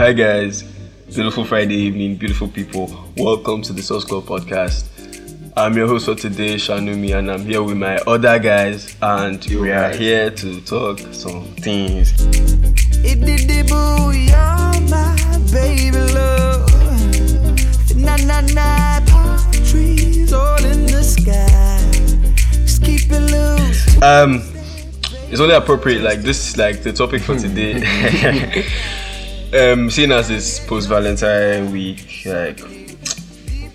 Hi guys, beautiful Friday evening, beautiful people. Welcome to the Source Club podcast. I'm your host for today, Sanumi, and I'm here with my other guys, and Yo, we are guys. here to talk some things. It did the boo, you're my baby love. Na na na, palm trees all in the sky. Just keep it loose. Um, it's only appropriate, like this, is like the topic for today. Um, seeing as it's post Valentine week, like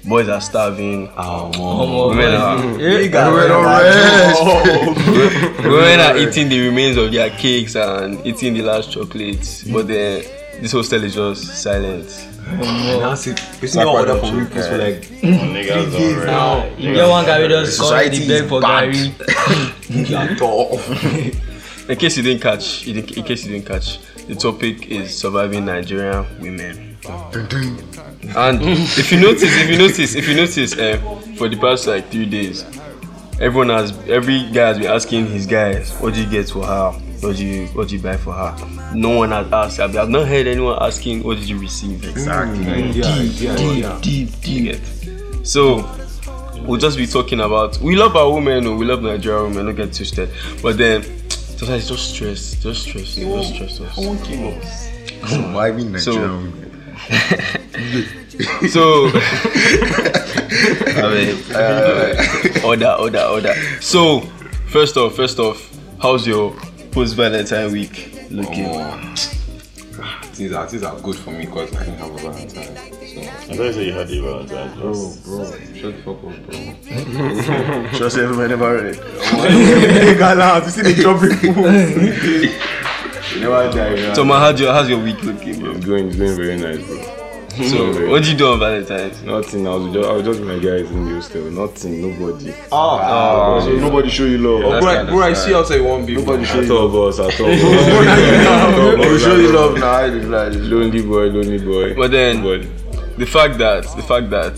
boys are starving. Oh, oh women are women are rest. women are eating the remains of their cakes and eating the last chocolates, but then this hostel is just silent. That's it. We've seen your order for weeks for eh. like three days now. You know one Gary just called the bag for Gary. In case you didn't catch, in case you didn't catch. The topic is surviving Nigerian women. And if you notice, if you notice, if you notice, uh, for the past like three days, everyone has, every guy has been asking his guys, what do you get for her? What do you, what do you buy for her? No one has asked. I've, I've not heard anyone asking, what did you receive? Exactly. Yeah, yeah, yeah. deep, deep. Get. So we'll just be talking about. We love our women, oh, we love Nigerian women. Don't get twisted. But then sometimes it's just stress, just stress, just stress us. Surviving So- Nigerian women. So, I mean, uh, order, order, order. So, first off, first off, how's your post Valentine week looking? Things are, things are good for me because I didn't have a Valentine. So, I thought you said you had the Valentine's. bro, bro, shut the fuck up, bro. Just everybody never read. Gallant, you see the dropping Never die, man. So, man, how's your how's your week looking, bro? It's going, it's going very nice, bro. So, what did you do on Valentine's? Nothing. I was just, I was just with my guys in the hostel. Nothing. Nobody. Ah, so nobody show you love. Yeah, bro, that's bro, I kinda see outside one big. Nobody show At you all love. of us. At all of us. Nobody show you love now. I did like. Lonely boy, lonely boy. But then- Nobody. the fact that the fact that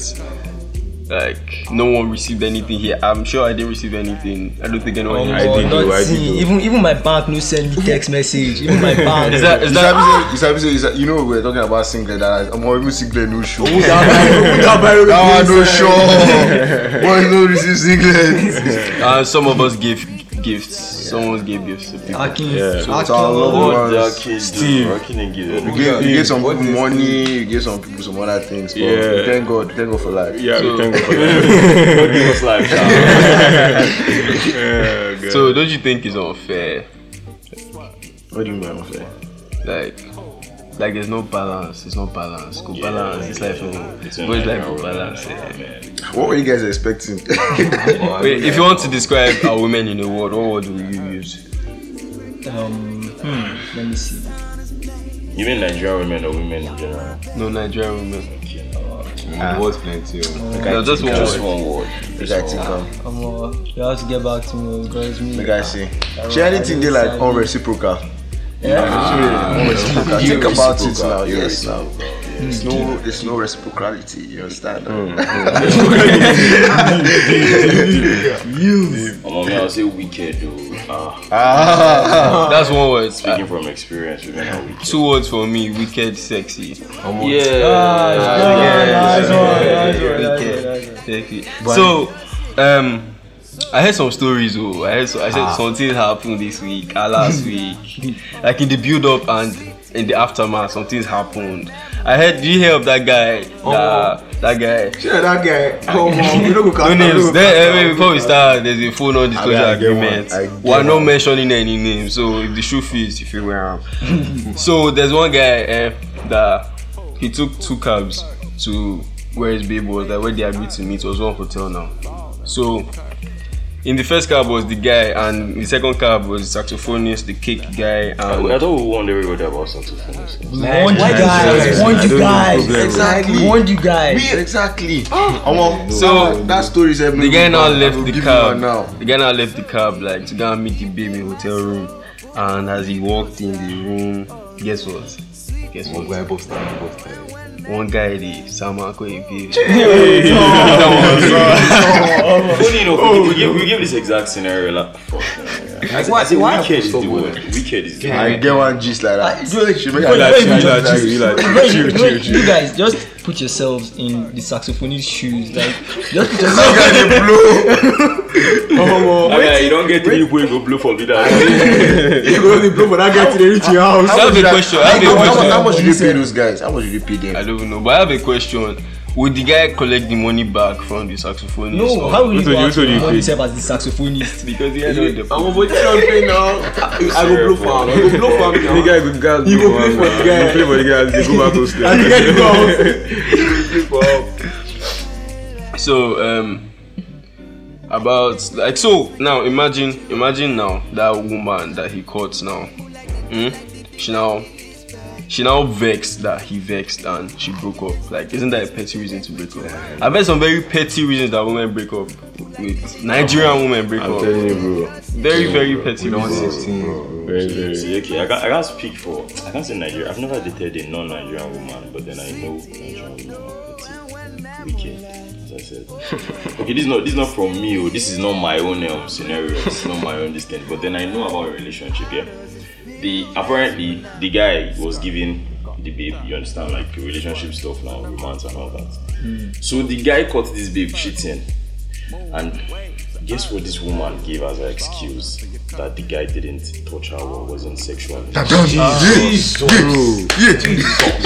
like no one received anything here i'm sure i didn't receive anything i don't think anyone Omo, I here did do, I nothing. did do. Even even my bank no send me text message. Even my bank. is that is You that sabi say- you say- you sabi- you know we're talking about singlet that I'm even singlet no show. That That one no show. Boys no receive singlet. uh, some of us gave gifts someone gave gifts to people Akin. Yeah. So to our loved What the ones. kids Steve. do? What can they give You them? gave, you gave some people money, you gave some people some other things. But Yeah. thank God, thank God for life. Yeah, So- we thank God for that. What give us life. Yeah, God. so don't you think it's unfair What do you mean unfair? like like there's no balance there's no balance go balance it's like It's boys like Nigerian go balance women, yeah. What were you guys expecting? Wait, if you want to describe our women in the world what word will you use Um, hmm, let me see. You mean Nigerian women or women in general? no nigerian women The word's plenty. oh. no, just one Just word one word. The Just one word. um, Come on, you have to get back to me because me. the guy say. She anything they like unreciprocal. Yeah. Unreciprocal. Think about it now. Irreciprocal. Yes, now. There's no, there's no reciprocality. You understand? I'm on me, I'll say wicked, though. Ah, Ah, that's one word speaking from experience, women are wicked. two words for me wicked sexy Exactly. So, um, I heard some stories. Oh, I heard so, I said something happened this week, uh, last week, like in the build up and in the aftermath, some things happened. I heard. Did you hear of that guy? That, that guy. Yeah, that guy. Oh, man. You don't go No names. Then, eh, wait, before we start, there's a full non-disclosure I get agreement. We are not mentioning any names, so if the shoe fits, if you wear them. so there's one guy eh, that he took two cabs to where his babe was, like where they agreed to meet. It was one hotel now. So in the first cab was the guy, and the second cab was the saxophonist, the cake guy, I, I and thought we won everybody about something from this. Warned you guys. did you Warned you guys. Exactly. Warned you guys. exactly. Omo, So, that, that story is the guy now left the cab. Now. The guy now left the cab like to go and meet the baby hotel room. And as he walked in the room, guess what? Guess One what? guy bust down, bust down. one guy dey Sama Akwe imperial. Come on, bro. We give this exact scenario like, fuck, man. I say, Why- I say why wicked is the stop word. Wicked is the word. I get one gist like that. I- do- She make do- like- do- do- do- do- do- do- chill. You guys just put yourselves in the saxophonist's shoes. Like, just put Some yourself. guy dey blow. Okay, you don't get three people who go blow for vida. You go only blow for that guy to the reach your house. I have a question. I have How much- question. How much did you pay those guys? How much did you pay them? I don't even know, but I have a question. Would the guy collect the money back from the saxophonist? No, or- how will you Who told you- go out told you to yourself as the saxophonist? Because he had all the I'm over here on pay now. I go blow for him. I go blow for him The now. guy go gas. You go play for the guy. You play for the guy. They go back to sleep. And the guy dey go out. So um about like so now imagine imagine now that woman that he caught now. Hmm? She now she now vexed that he vexed and she broke up. Like isn't that a petty reason to break up? I've heard some very petty reasons that women break up with Nigerian women break I'm up. telling you, bro. Very, very petty Don't reasons. 16. Very, very. See, okay, I can't, I can't speak for. I can't say Nigeria. I've never dated a non-Nigerian woman, but then I know Nigerian women are pretty wicked. As I said. okay, this is not this is not from me. Oh, this is not my own um, scenario. This is not my own this thing. But then I know about a relationship. Yeah. The apparently the guy was giving the babe. You understand, like relationship stuff now, romance and all that. Hmm. So the guy caught this babe cheating, and guess what this woman gave as an excuse that the guy didn't touch her or wasn't sexual. And this is a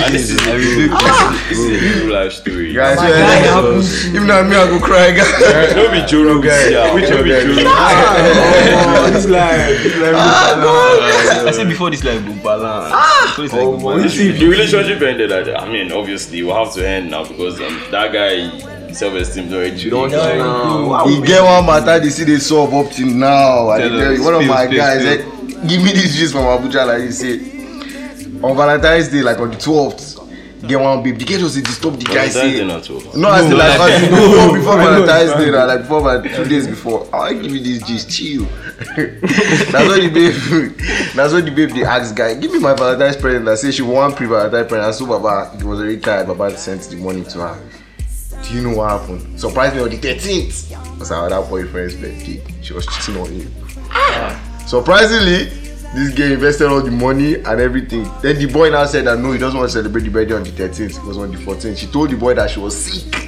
this is a real life story. Guys, My yeah, guy yeah. not me, I go cry, guys. Don't be Joro guy. Which don't be them? Joro. This life. This life. I said before this life go balance. Before this life go balance. If the relationship ended, I mean, obviously, we'll have to end now because um, that guy self-esteem is already. Don't No, know. He get one matter, they see they solve up till now. I Tell you, one of my guys, like, eh, give me this gist from Abuja, like he say, on Valentine's Day, like on the 12th, get one babe. The girl just disturb the guy, Valentine's say, not no, as in like, like- as in before, Valentine's Day, like before, my, two days before, I want give you this gist, chill. that's what the babe, that's what the babe they ask guy, give me my Valentine's present. I say she want pre-Valentine's present, and so Baba, it was already tired, Baba sent the money to her. Do you know what happened? Surprised me on the 13th. It was her other boyfriend's birthday. She was cheating on him. Surprisingly, this girl invested all the money and everything. Then the boy now said that no, he doesn't want to celebrate the birthday on the 13th. It was on the 14th. She told the boy that she was sick,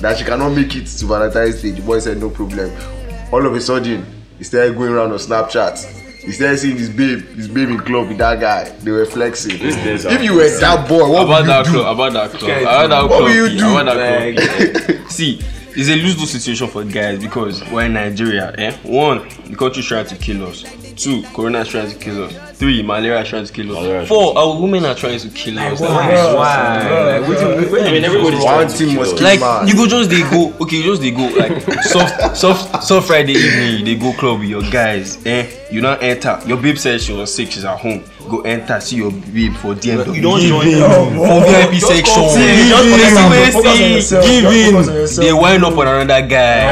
that she cannot make it to Valentine's Day. The boy said no problem. All of a sudden, he started going around on Snapchat. He started seeing this babe, this babe in club with that guy. They were flexing. days If you were that boy, what about would that you do? club, about that club, Guys, about that what club, will you do? about that club. See, it's a lose-lose situation for guys because we're in Nigeria. Eh? One, the country's trying to kill us. Two, Corona is trying to kill us. Three, malaria is trying to kill us. is Four, our women are trying to kill us. Why? I mean, everybody's One trying to team kill must us. kill Like man. you go just they go okay you just they go like soft soft soft Friday evening they go club with your guys eh you not enter your babe says she was sick she's at home go enter see your babe for DMW you don't join for VIP section See, just They focus see on- where focus on see, yourself. give Just in focus on yourself. they wind up on another guy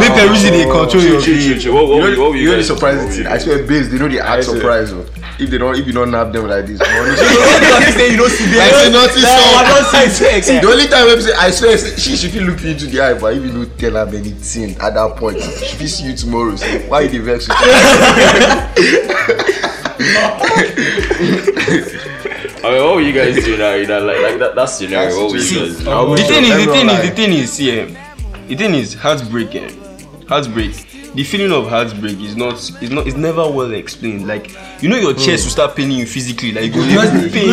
make Peruzzi they control your Chill, chill, babe chill. What, what, You know, will- what will the- you know the guys do? surprising What will thing. you I guys swear, babes, they know they act swear. surprise. oh. If they don't, if you don't nab them like this, money. say you don't see Like say nothing I so. don't see The only time we say, I swear, say, she she fit look you into the eye, but if you don't tell her anything at that point, she fit see you tomorrow. Say, why you dey vex with me? I mean, what will you guys do now? You know, like, like that, that scenario. What will you guys do? the thing is the thing is the thing is see eh, the thing is heartbreak eh, heartbreak the feeling of heartbreak is not is not is never well explained like you know your chest will start paining you physically like you go dey pain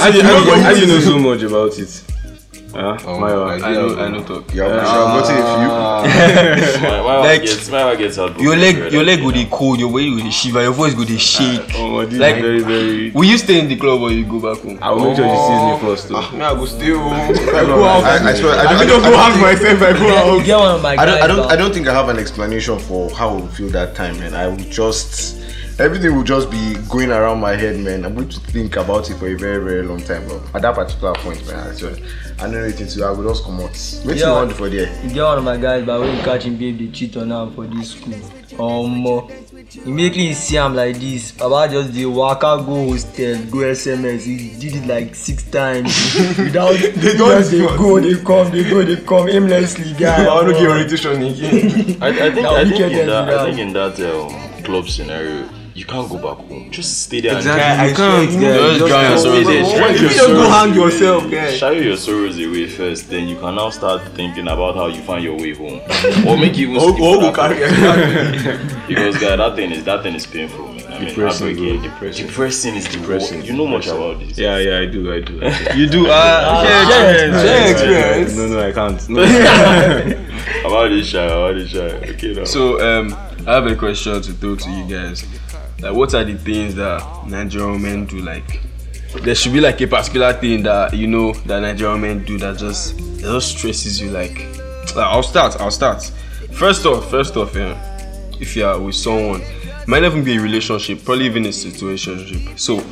How do you, how do you know- how do you know so much about it? Huh? Oh, Maiwa. I know I know talk You have, you have gotten a My, my Like, gets, my wife gets heartbroken. your leg your leg go Yeah. dey cold your body go dey shiver your voice go dey shake Oh, this Like- is very, very. will you stay in the club or you go back home I will make sure she sees me first, though. Me, I go stay home. I go out. I, I swear, I I don't, I don't don't, go hang myself. I go out. get one of my I don't, I don't. I don't think I have an explanation for how I feel that time, man. I would just, everything will just be going around my head, man. I'm going to think about it for a very, very long time, but at that particular point, man, I swear, I don't know anything to do. I will just come out. Wait till Yeah. you want for there. You get one of my guys, but when you catch him, babe, they cheat on her for this school. omo immediately he see am like this baba just the waka go hostel go sms he did it like six times without they just dey go they come they go they come aimlessly guy I want to give orientation again. I, I think I think in that I think in that um, club scenario, you can't go back home. Just stay there Exactly. and I can't. Just Yeah, drown your sorrows there. Why Drown you your just go hang yourself, guy? Shy your sorrows away first, then you can now start thinking about how you find your way home, or make you even Or skip or for go that carry because guy, that thing is that thing is painful, man. I mean, Depressing, heartbreaking. depressing. Depressing is Depressing, depressing. You know much about this. Yeah, yeah, I do, I do. I do. You do. Uh, yeah, yeah, Share experience. No, no, I can't. No. About this shy, about this shy. Okay, now. So um, I have a question to throw to you guys. Like, what are the things that Nigerian men do? Like, there should be like a particular thing that you know that Nigerian men do that just that just stresses you. Like, like, I'll start. I'll start. First off, first off, yeah, if you are with someone, might even be a relationship, probably even a situationship. So,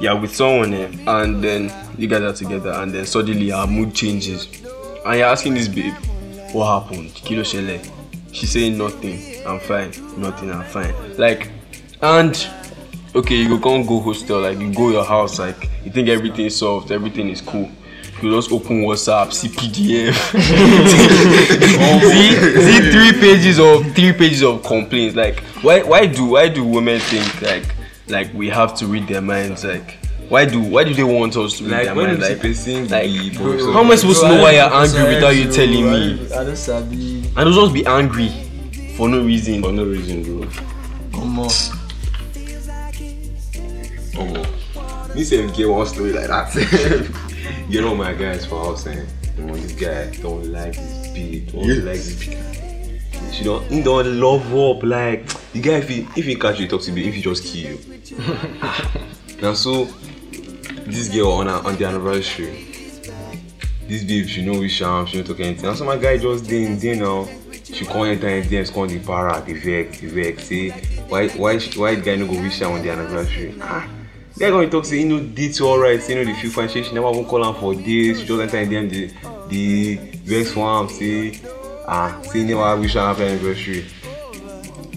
you're with someone eh, and then you guys are together, and then suddenly our mood changes, and you're asking this babe, what happened? Kilo shele. She's saying nothing. I'm fine. Nothing. I'm fine. Like, and okay, you go come go hostel. Like, you go your house. Like, you think everything is solved. Everything is cool. You just open WhatsApp, see PDF, see, see three pages of three pages of complaints. Like, why why do why do women think like like we have to read their minds? Like, why do why do they want us to read Like their when minds? you Like, person like, be how am I supposed to know why you're angry without you telling me? I don't sabi I don't just be angry for no reason. For no reason, bro. omo me say get one story like that. you know my guys for house saying, oh, this guy don't like this beat, don't Yeah. like this beat. She don't, he don't love up like the guy. If he if he catch you talk to me, if he just kill you. now so, this girl on her, on the anniversary, this babe she no wish am, she no talk anything. Now so my guy just dey in there now. She come enter in DMs, come the para, the vex, the vex. Say why why why the guy no go wish am on the anniversary? Ah, guy come talk say he no dey too alright, say he no dey feel fine. Say she never even call am for days. She just enter in DM the the vex for am say ah say he never wish am happy anniversary.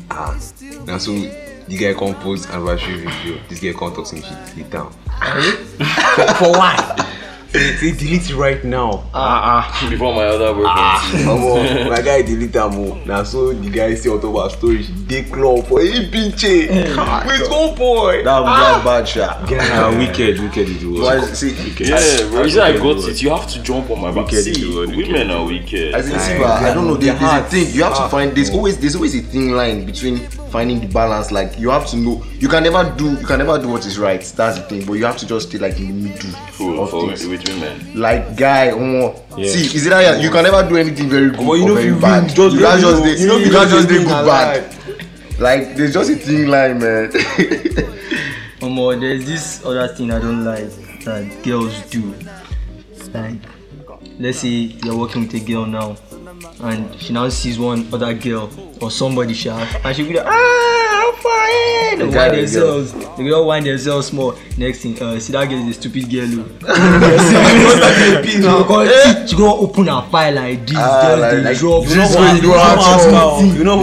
Ah, na so the guy come post anniversary video. This guy come talk say she delete am. for for what? Say say delete it right now. Ah, ah. Before my other work. Ah, Omo, my guy delete am o. Na so the guy see on top of her story, she dey club for Ibiche with oh one boy. That that bad shot. Yeah, wicked, wicked is the word. Why see? Yeah, bro. You see, I got it. You have to jump on my back. Wicked See, is the word, women are wicked. As in, see, but I don't know. There, their there's a thing. You have to find. There's always there's always a thin line between finding the balance. Like you have to know. You can never do. You can never do what is right. That's the thing. But you have to just stay like in the middle For, of for, things. With women. Like guy, um, Yeah. see, is it that you can never do anything very good Omo, you or very you bad. just you can't just know- you know if you you can't just just dey win good and bad. Like there's just a thin line, man. omo there's this other thing i don't like that girls do like let's say you're working with a girl now and she now sees one other girl or somebody sha and she be like ah I'm fine. They wind themselves. They all wind themselves small. Next thing, uh, see that girl is a stupid girl. she go eh? she go open her file like this. Uh, just like, they like, drop. You know what? You know what? You know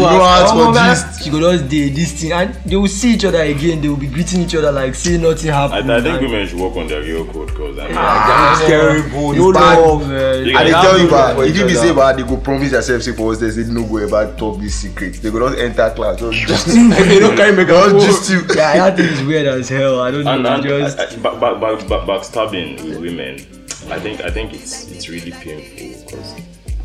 what? She go just dey this thing, and they will see each other again. They will be greeting each other like say nothing happened. I, I think women should work on their real code because I mean, ah, terrible. It's ah, bad. Love, man. And they tell you, but if you be say, but they go promise yourself, say for us, they say no go ever talk this secret. They go just enter class. Just They don't carry make up. just you. yeah that thing is weird as hell i don't and, know and just uh, back, back, back, back, backstabbing with women, I think I think it's it's really painful because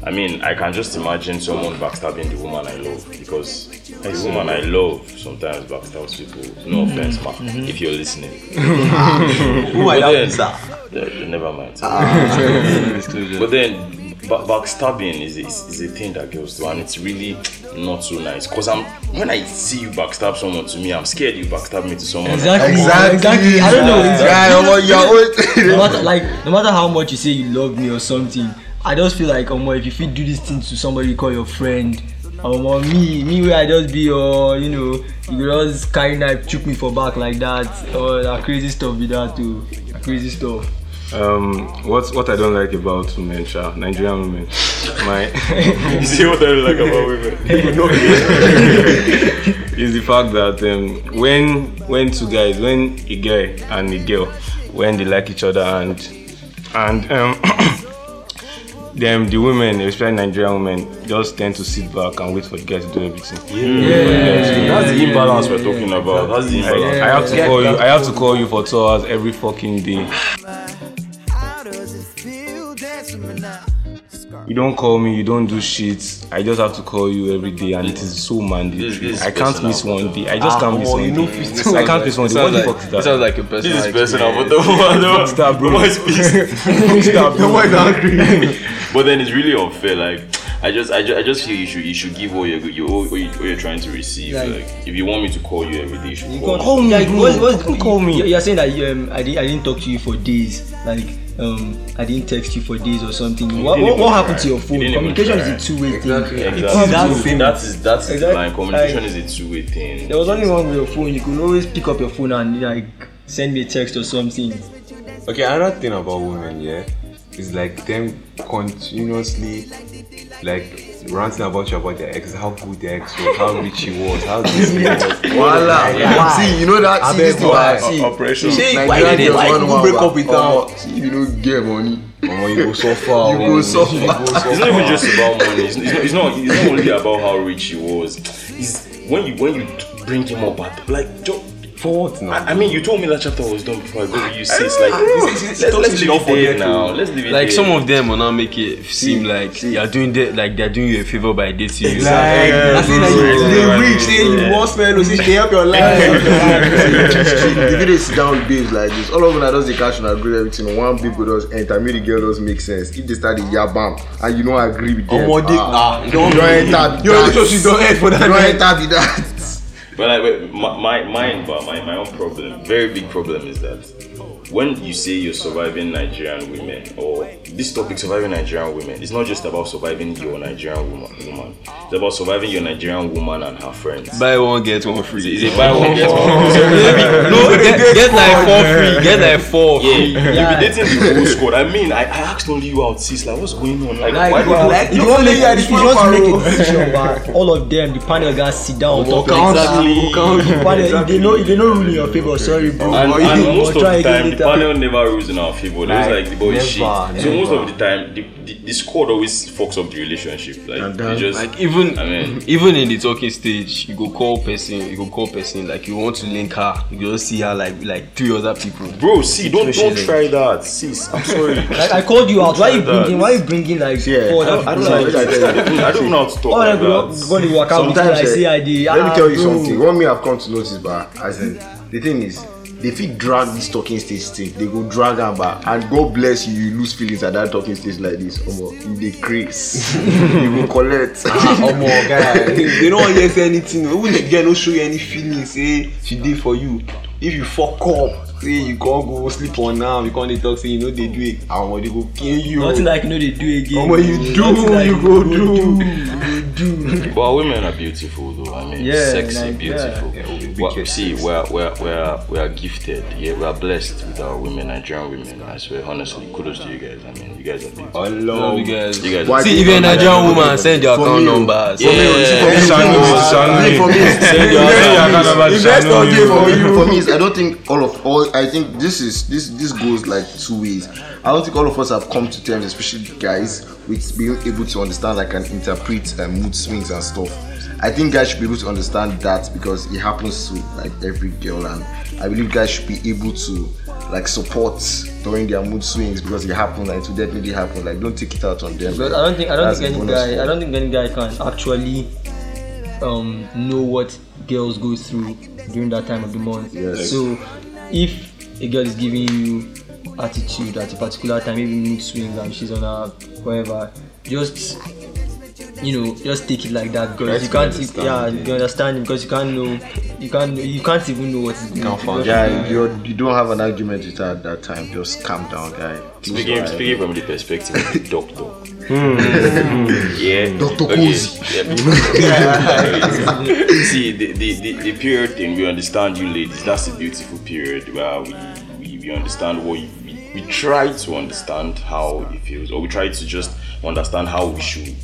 I mean I can just imagine someone backstabbing the woman I love because the woman I love sometimes backstabs people. No offense, ma, if you're listening. Who But might have then- this? ah? Yeah, never mind. but then ba- backstabbing is, is is a thing that girls do, and it's really not so nice. Cause I'm when I see you backstab someone to me, I'm scared you backstab me to someone. exactly. Exactly. exactly. I don't know. It's Guy, omo, you are no matter like no matter how much you say you love me or something i just feel like omo if you fit do this thing to somebody you call your friend. Omo me me wey i just be your you know you go just carry knife chook me for back like that. Or na crazy stuff be that too. Na crazy stuff Um, what what I don't like about women, sha, Nigerian women. my You see what I like about women? is the fact that um, when when two guys, when a guy and a girl, when they like each other and and um, them the women, especially Nigerian women, just tend to sit back and wait for the guy to do everything. Yeah, That's the imbalance we're talking about. That's the imbalance. I have to call you. I have to call you for two hours every fucking day. You don't call me. You don't do shit. I just have to call you every day, and it is so mandatory. this is I can't miss one day. I just can't miss one you know, day. fist- I can't miss one day. What Sounds the like, fuck is that? sounds like a personal This is personal, but experience. the woman, Stop, bro. the woman is pissed. Stop, bro. But then it's really unfair. Like I just, I just, I just feel you should, you should give what you're, you, what you- what you're trying to receive. Like- Like, if you want me to call you every day, you should You call can't me. Call me, like, bro. what's, what's, call me. you- You're saying that um, I didn't I didn't talk to you for days. Like um, I didn't text you for days or something. What, what, what happened to your phone? Communication is a two-way Exactly. thing. Exactly. That's That is that is Exactly. line. Communication Like- is a two-way thing. There was only one with your phone. You could always pick up your phone and like send me a text or something. Okay, another thing about women, yeah, is like them continuously like ranting about you about their ex, how good their ex was, how rich he was, how this he was. Voila. See, you know that. See, this thing. why? See, Operation. Say, Nigerian why did girls why want you one break back. up with Omo, her? See, you don't get money. Oh, you go so far. You oh, go so you far. It's not even just about money. It's, it's, not, it's not. It's not only about how rich he was. It's when you when you bring him up at like. jo- For what now? I, I mean, you told me that chapter was done before I go what you say. Like, let's, it's, let's, let's leave it there now. Let's leave it Like, there. some of them will now make it seem like you're doing that, like they're doing you a favor by dating you. Exactly. Yeah, I say that you, they rich, say you want smell, they help your life. The video sit down babes like this. All of them that does the cash and agree everything. One people does enter, me the girl does make sense. If they start the yabam and you don't agree with them, oh, ah, don't enter. You don't enter with that. But my, my mine, but my, my own problem, very big problem is that when you say you're surviving Nigerian women or this topic surviving Nigerian women, it's not just about surviving your Nigerian woman. woman. It's about surviving your Nigerian woman and her friends. Buy one get one free. Is it buy one get one free? no, get, get like four free. Get like four free. Yeah, yeah. you be dating the whole squad. I mean, I, I asked only you out, sis. Like, what's going on? Like, like why do you like? You want to make it? You want make a decision? But all of them, the panel guys sit down. Walk out. Exactly. the panel. Exactly. If they know, if they know rule in your favor, sorry, bro. And, and most of the time. The later. panel never rules in our favor. They always Like, like the boy never, shit. So most of the time, the, the, the squad always fucks up the relationship. Like, And then, just Like even I mean- even in the talking stage, you go call person, you go call person like you want to link her. You go see her like like three other people. Bro, see, don't don't try that, sis. I'm sorry. Like I called you out. Why you Try that. bringing? Why you bringing like Yeah, four I don't- other I people? don't like- like that. I don't know how to talk Oh, like like, go go the workout with you. Sometimes, I eh, see I did. let me Ah, tell you something. What me I've come to notice, but as in the thing is, they fit drag this talking stage thing. They go drag am back, and God bless you, you lose feelings at that talking stage like this. Omo, you dey craze, you go collect. Omo, guy, they, don't want to say anything. Even the girl don't show you any feelings. Say she did for you. If you fuck up, say you can't go sleep on now. You can't dey talk. Say you know they do it. Omo, they go kill you. Nothing like you know they do again. Omo, you do, Nothing like you go do. But women are beautiful, though. I mean, Yeah, sexy, like, beautiful. yeah. Yeah, we Well, wicked. see, we're, we're, we're, we're gifted. Yeah, we're blessed with our women, Nigerian women. I swear, honestly, kudos to you guys. I mean, you guys are beautiful. Love Hello. you guys. You guys Why See, if you're a Nigerian woman, send your For account me, number. Yeah, Shanu, Shanu. for me, Send your Send your account number to Invest Shanu, on you you know. for you. for me, is I don't think all of all. I think this is this this goes like two ways. I don't think all of us have come to terms, especially guys, with being able to understand like and interpret uh, mood swings and stuff. I think guys should be able to understand that because it happens to like every girl, and I believe guys should be able to like support during their mood swings because it happens and it will definitely happen. Like don't take it out on them. Because I don't think I don't think any guy I don't think any guy can actually um know what girls go through during that time of the month. Yes. So if a girl is giving you attitude at a particular time, maybe mood swings and she's on her whatever, just you know, just take it like that because you can't understand, yeah, yeah. you understand because you can't know you can't you can't even know what is going on. find Yeah, you you don't have an argument with her at that time. Just calm down, guy. Speaking, Right. speaking from the perspective of the doctor. Hmm. yeah. Dr. Okay. Cozy. Yeah. See, the, the, the, the period thing, we understand you ladies. That's a beautiful period where we, we, we understand what you, we, we try to understand how it feels, or we try to just understand how we should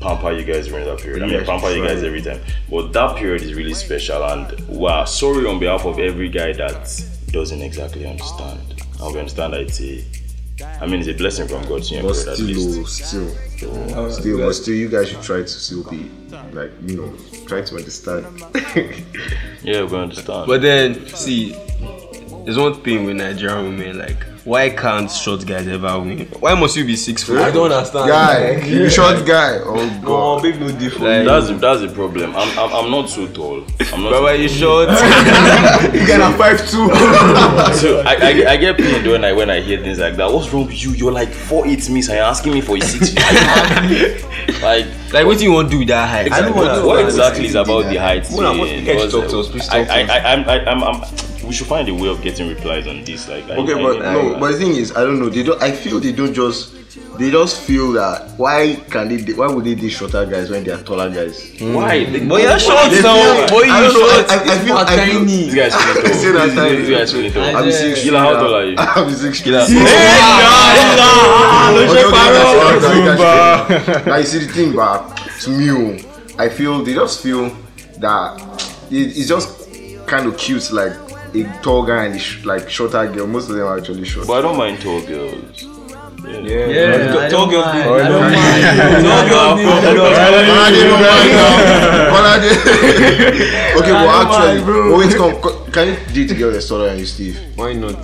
pamper you guys during that period. I mean, guys pamper you guys every time, but that period is really special. And wow, sorry on behalf of every guy that doesn't exactly understand. And we understand that it's a, I mean, it's a blessing from God to your But period at still, least. oh, still, still, uh, but still, you guys should try to still be like you know, try to understand. Yeah, we understand. But then, see, there's one thing with Nigerian women, like, why can't short guys ever win? Why must you be six foot? I don't understand. guy, you short guy. Oh No, god. babe, no different. Like, that's that's the problem. I'm, I'm, I'm not so tall. I'm not. but so why you short? You get a five two. So I, I, I get pained when I when I hear things like that. What's wrong with you? You're like four eight miss and you're asking me for a six feet. like like, what do you want to do with that height? exactly, don't what, wanna- what I exactly is about the height? Mona, what- thing? you talk to us, please I, talk I, to us. I, I'm, I, I'm, I'm, we should find a way of getting replies on this. Like I- Okay, I- but I- no, but the thing is, I don't know. They don't. I feel they don't just. They just feel that why can they? Why would they date shorter guys when they are taller guys? why? Boy, you're short They now. Boy, I you short. I, I feel. I feel. These guys feeling Say that tall. These guys feeling tall. I'm six. Gila, how tall are you? I'm six. Gila. Okay, okay, that's fine, that's fine. Now you see the thing, but to me, oh, I feel they just feel that it, it's just kind of cute, like a tall guy and a sh- like shorter girl. Most of them are actually short. But I don't mind tall girls. Yeah, Yeah, I Tall don't girls mind. I don't mind. Tall girls need- Kolade no mind now. Kolade. okay, well, actually, bro. but wait, come, co- can you date a girl that's taller than you, Steve? Why not?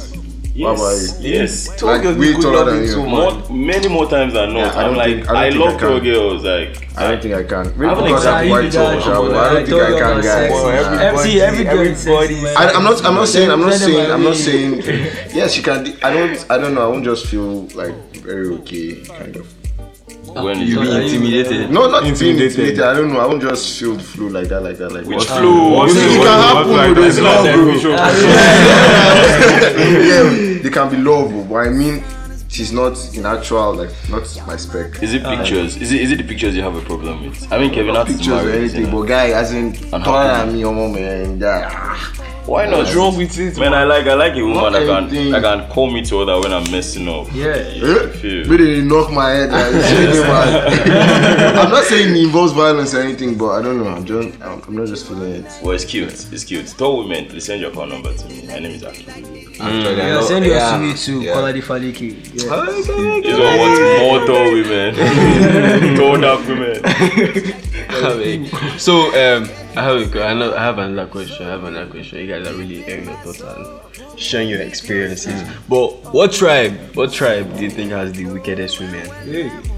What about Yes, yes. Tall Like, girls way need good taller than loving you. too, More, many more times than not. Yeah, I I'm don't like, think- I don't I, love tall girls. Like, I don't think I can. Maybe haven't because I'm exactly white done tall, it, sha, but but I don't think I told you can, I'm guys. sexy. Nah. Every every girl is sexy, man. I, I'm not. I'm not saying. I'm not saying. I'm not saying. Yes, you can. I don't. I don't know. I won't just feel like very okay, kind of. When You be intimidated. No, not being Intimidated. intimidated. I don't know. I won't just feel the flow like that, like that, like which that. flow? It can happen. There's love, bro. Yeah, they can be love, but I mean, she's not in actual like not my spec. Is it pictures? Is it is it the pictures you have a problem with? I mean, Kevin Hart is Pictures or married. anything, isn't but guy, as in And taller how- than me, your mom, man, that. Why not? What's wrong with it? Man, I like I like a woman Not that can anything. that can call me to order when I'm messing up. Yeah. Eh? feel. Maybe they knock my head. Like, it's really bad. I'm not saying it involves violence or anything, but I don't know. I'm just, I'm, I'm not just feeling it. Well, it's cute. It's cute. Tell women, please send your call number to me. My name is Aki. Actually, I Yeah, know- send your yeah, CV to yeah. Kolade Faliki. Yeah. This one wants more tall women. tall dark women. so um, I have a, I know I have another question. I have another question. You guys are really airing your thoughts and sharing your experiences. But what tribe? What tribe do you think has the wickedest women?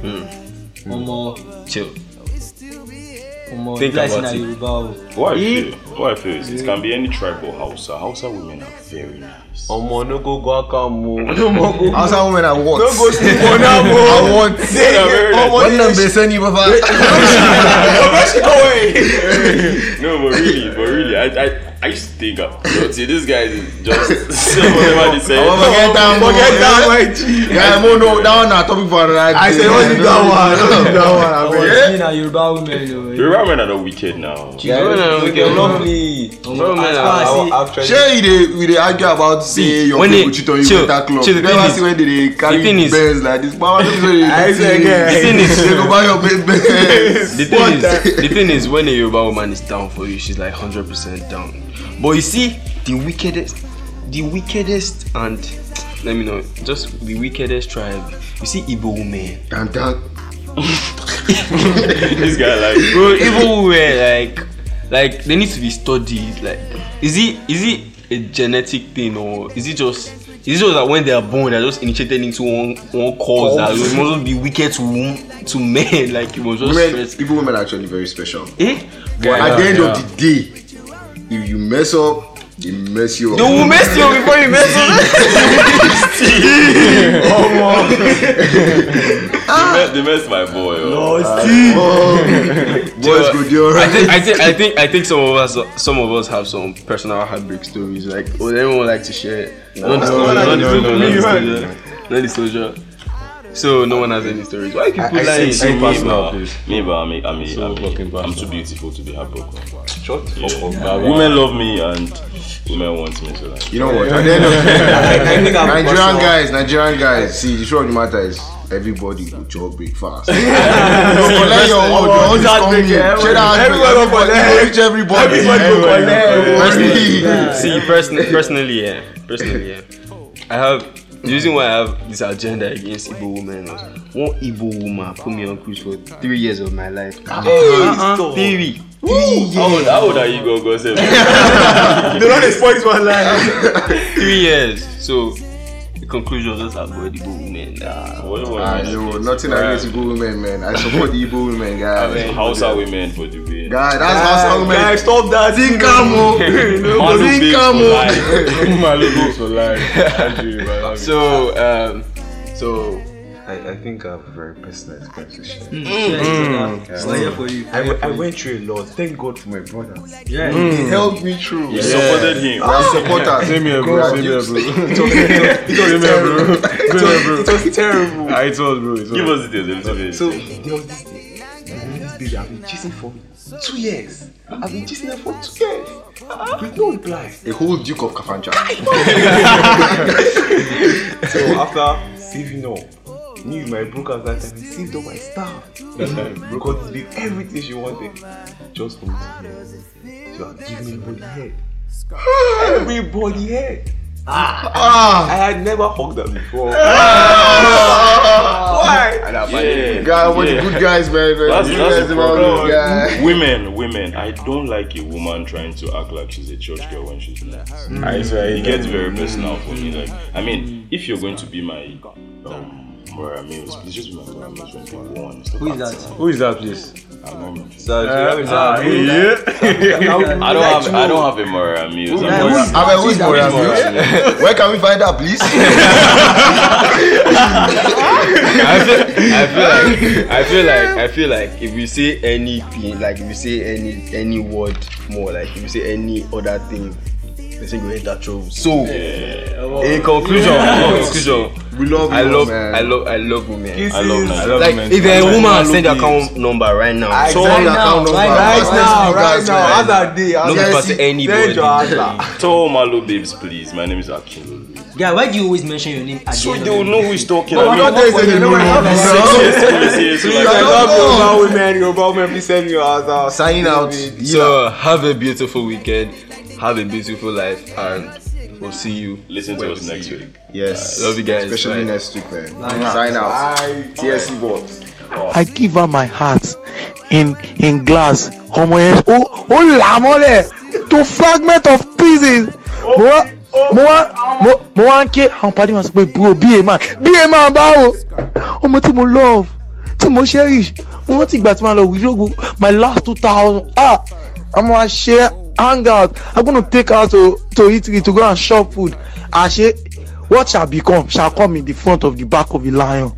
Hmm. One more. Chill. One more. Think Like about it. Yoruba. What I feel, what I feel is it can be any tribe or Hausa. Hausa women are very nice. Oh, Omo, no go go akamo. Outside women, I want. No go sleep on that I want. They are very oh, nice. What them they send you, Baba? No, but really, but really, I, I, I used to think, uh, see, this guy is just say whatever they say. Oh, forget that one. Forget that, my G. Yeah, mo no, that one na topic for another I day. said, what's that one? Don't that one. I Oh, beg. it's me na Yoruba women o. The are not wicked now. Yeah, no, no, they we they can- love me. Bro, man, As I- far as I actually. Shey you dey we argue about say your when people cheat on you chill, better club. chill, You the never see when they carry thing is- like this. Mama don't say they I say see- again. The thing is- they go buy your Benz. The thing is, the thing is, when a Yoruba woman is down for you, she's like hundred percent down. But you see, the wickedest, the wickedest, and let me know, just the wickedest tribe. You see, Igbo women, Dan dan. this guy like, bro. Igbo women, like, like they need to be studied. Like, is it, is it a genetic thing or is it just? Is it just that when they are born, they're just initiated into one one cause that it must be wicked to to men? Like it was just Women, stress. people women are actually very special. Eh? But at the end of the day, if you mess up, they mess you up. They will mess you up before you mess up. they, mess, they messed my boy. Oh. Boys go do I alright. think I think I think I think some of us some of us have some personal heartbreak stories. Like would anyone like to share? it? Not the story, not the no, story, no, not no, the no. story, not the social. So no one has any stories. Why people I lying? say Me, personal, but- please. me, but I'm, a- I'm, a- So I'm, a- fucking I'm too beautiful to be heartbroken. Shut the Yeah. fuck up. Women love me and women want me. So like, You know what? At the end of the day, I think I'm Nigerian personal. guys, Nigerian guys. See, the truth of the matter is, everybody go chop breakfast. you go collect your own, your own is coming. Share that Everybody everybody, go everybody, reach everybody. Personally, see, person, personally, yeah, personally, yeah. I have the reason why I have this agenda against Igbo women was one Igbo woman put me on cruise for three years of my life. Uh-uh, three. How old, how old are you, go go? Say, They don't spoil this one line. Three years. So the conclusion was just avoid Igbo women. Uh, what what Ah, yo, nothing against Igbo women, man. I support the Igbo women, guys. Hausa women for the win. Guy, that's Hausa women. Guys, stop that. Zinkamo. Malu babes for life. My logos for life. Andrew, I it. so um, so I, I think I have a very personal experience to share. Mm. Mm. Mm. It's not here for you. I, I went through a lot. Thank God for my brothers. Yeah. He helped me through. You supported him. I ah. support her. Same here, bro. God, Same here, you- bro. It was terrible. Same here, bro. It was terrible. Ah, it was, bro. It was. Give us details a little bit. So there was this day. This baby I've been chasing for two years. I've been chasing her for two years. With no reply. The whole Duke of Kafanja. So after saving up, me with my brokers that time, saved up my stuff. Because did everything she wanted. Just for me to hear. So give me everybody head. Everybody head. Ah, I had never hugged her before. Why? yeah. God, what yeah. good guys, man. That's, Good that's guys the about problem. this guy. Women, women. I don't like a woman trying to act like she's a church girl when she's not. I swear. It gets very personal for me. Like, I mean, if you're going to be my um, Mora Mills, please just be my Mora Mills when people want. Stop Who is that? Who is that, please? I'm not so Ah, yeah. I don't have I don't have a Mora Mills. I'm Yeah, who's- I mean, who's more Who's Mora Where can we find that, please? I feel, I feel like I feel like I feel like if we say anything, like if we say any any word more, like if we say any other thing, the thing will enter trouble. So, in conclusion, in conclusion, We love you, I love, man. I love, I love women. I love I love Like women. if I a love woman women. send your account number right now, I so send your now, account number. right Right Let's now, speak right as now, well. as that day, as don't that pass to anybody. Send your answer. Tell Malo babes, please. My name is Akin. Guy, why do you always mention your name at So the end they of will the know who is talking. Oh, I no, mean, there's a no, seriously, seriously, I like, love Yoruba women, Yoruba women, please send me your answer. Signing out. so have a beautiful weekend, have a beautiful life, and we'll see you. Listen when to us we next see you. week. Yes. Love you guys. Especially Bye. next week, man. Sign out. TSC boys. I give her my heart in in glass ọmọ yẹn ó ó là mọ́lẹ̀ to fragment of pieces mo wá mo wá mo wá ń ké àwọn pàdé wọn sọ pé bro bí èèmà bí èèmà báwo ọmọ tí mo love tí mo cherish mo rántí ìgbà tí mo lọ wíjọ́gbó my last two thousand ah i'm gonna share hang out i'm gonna take her to to eatery to go and shop food àṣé what shall become shall come in the front of the back of the lion